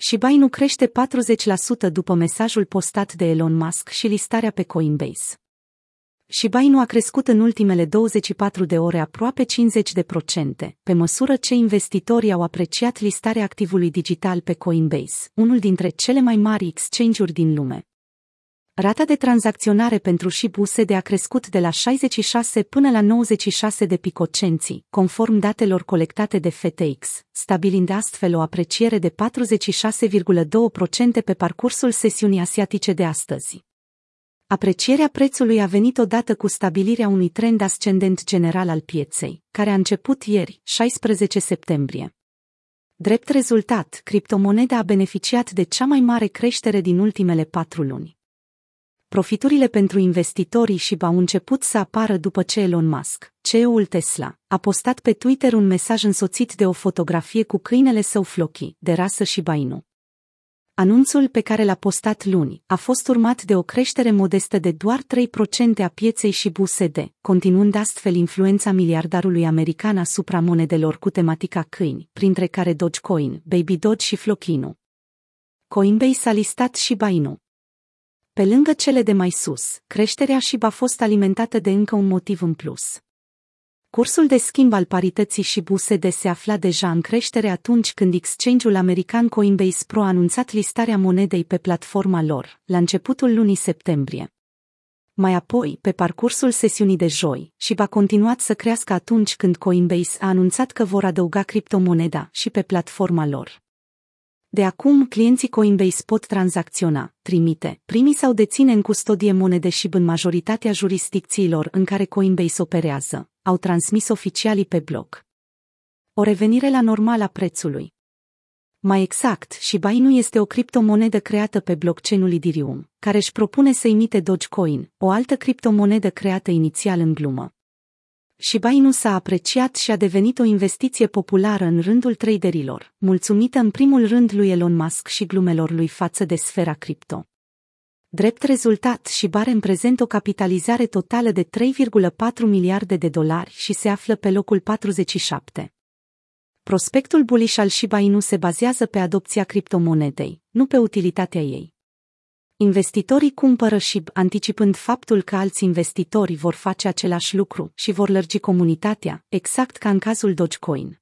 Shiba Inu crește 40% după mesajul postat de Elon Musk și listarea pe Coinbase. Shiba Inu a crescut în ultimele 24 de ore aproape 50%, pe măsură ce investitorii au apreciat listarea activului digital pe Coinbase, unul dintre cele mai mari exchange-uri din lume. Rata de tranzacționare pentru SHIB USD a crescut de la 66 până la 96 de picocenții, conform datelor colectate de FTX, stabilind astfel o apreciere de 46,2% pe parcursul sesiunii asiatice de astăzi. Aprecierea prețului a venit odată cu stabilirea unui trend ascendent general al pieței, care a început ieri, 16 septembrie. Drept rezultat, criptomoneda a beneficiat de cea mai mare creștere din ultimele patru luni profiturile pentru investitorii și au început să apară după ce Elon Musk, CEO-ul Tesla, a postat pe Twitter un mesaj însoțit de o fotografie cu câinele său Floki, de rasă și Bainu. Anunțul pe care l-a postat luni a fost urmat de o creștere modestă de doar 3% a pieței și BUSD, continuând astfel influența miliardarului american asupra monedelor cu tematica câini, printre care Dogecoin, Baby Doge și Flokinu. Coinbase a listat și Bainu. Pe lângă cele de mai sus, creșterea SHIB a fost alimentată de încă un motiv în plus. Cursul de schimb al parității și BUSD se afla deja în creștere atunci când exchange-ul american Coinbase Pro a anunțat listarea monedei pe platforma lor, la începutul lunii septembrie. Mai apoi, pe parcursul sesiunii de joi, și va continuat să crească atunci când Coinbase a anunțat că vor adăuga criptomoneda și pe platforma lor. De acum, clienții Coinbase pot tranzacționa, trimite, primi sau deține în custodie monede și în majoritatea jurisdicțiilor în care Coinbase operează, au transmis oficialii pe blog. O revenire la normal a prețului. Mai exact, Shiba Inu este o criptomonedă creată pe blockchain-ul Ethereum, care își propune să imite Dogecoin, o altă criptomonedă creată inițial în glumă. Shiba Inu s-a apreciat și a devenit o investiție populară în rândul traderilor, mulțumită în primul rând lui Elon Musk și glumelor lui față de sfera cripto. Drept rezultat, Shiba are în prezent o capitalizare totală de 3,4 miliarde de dolari și se află pe locul 47. Prospectul bullish al Shiba Inu se bazează pe adopția criptomonedei, nu pe utilitatea ei. Investitorii cumpără și anticipând faptul că alți investitori vor face același lucru și vor lărgi comunitatea, exact ca în cazul Dogecoin.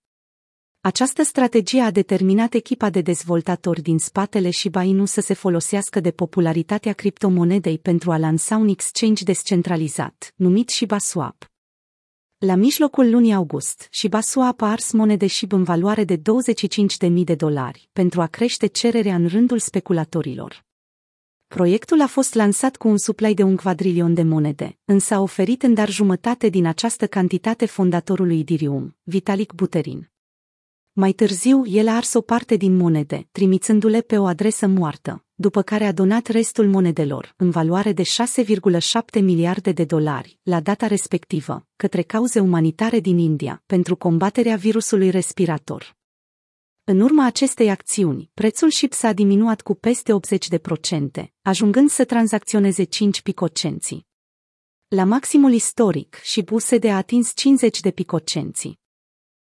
Această strategie a determinat echipa de dezvoltatori din spatele și Inu să se folosească de popularitatea criptomonedei pentru a lansa un exchange descentralizat, numit Shiba Swap. La mijlocul lunii august, Shiba Swap a ars monede SHIB în valoare de 25.000 de dolari pentru a crește cererea în rândul speculatorilor. Proiectul a fost lansat cu un supply de un quadrilion de monede, însă a oferit în dar jumătate din această cantitate fondatorului Ethereum, Vitalik Buterin. Mai târziu, el a ars o parte din monede, trimițându-le pe o adresă moartă, după care a donat restul monedelor, în valoare de 6,7 miliarde de dolari, la data respectivă, către cauze umanitare din India, pentru combaterea virusului respirator. În urma acestei acțiuni, prețul SHIB s-a diminuat cu peste 80%, ajungând să tranzacționeze 5 picocenții. La maximul istoric, SHIB USD a atins 50 de picocenții.